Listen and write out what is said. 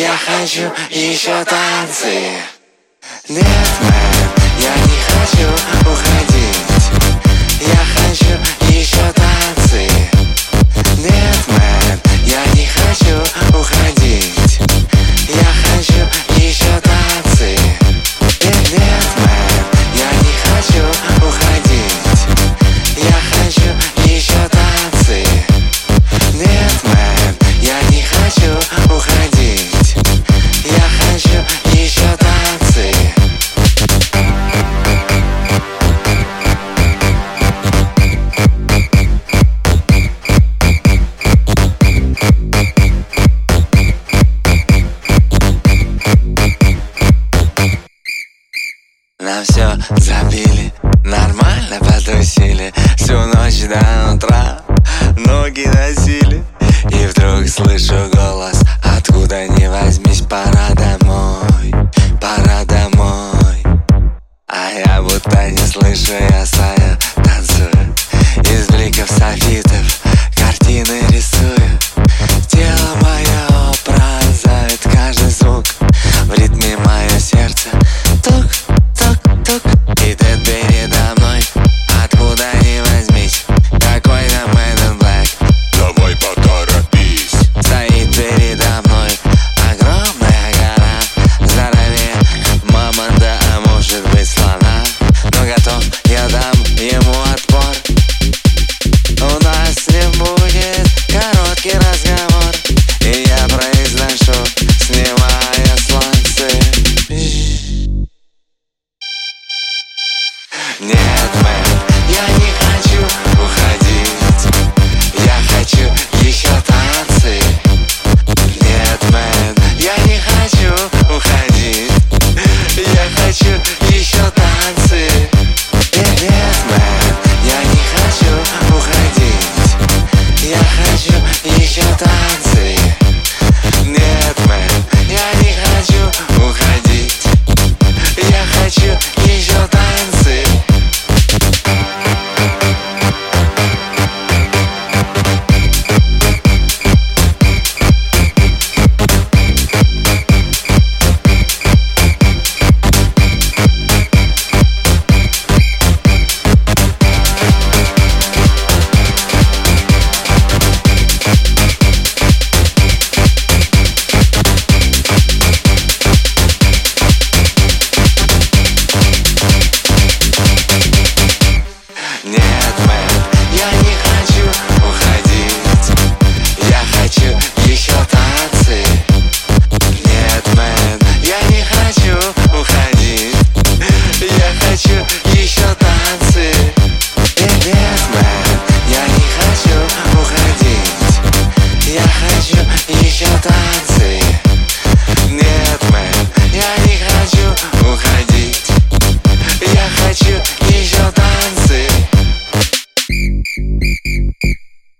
Я хочу еще танцы. Нет, я не хочу уходить. Я хочу забили, нормально потусили. Всю ночь до утра ноги носили. И вдруг слышу голос, откуда ни возьмись пора я дам ему отпор У нас не будет короткий разговор И я произношу, снимая слонцы. Нет, Мэтт, я не хочу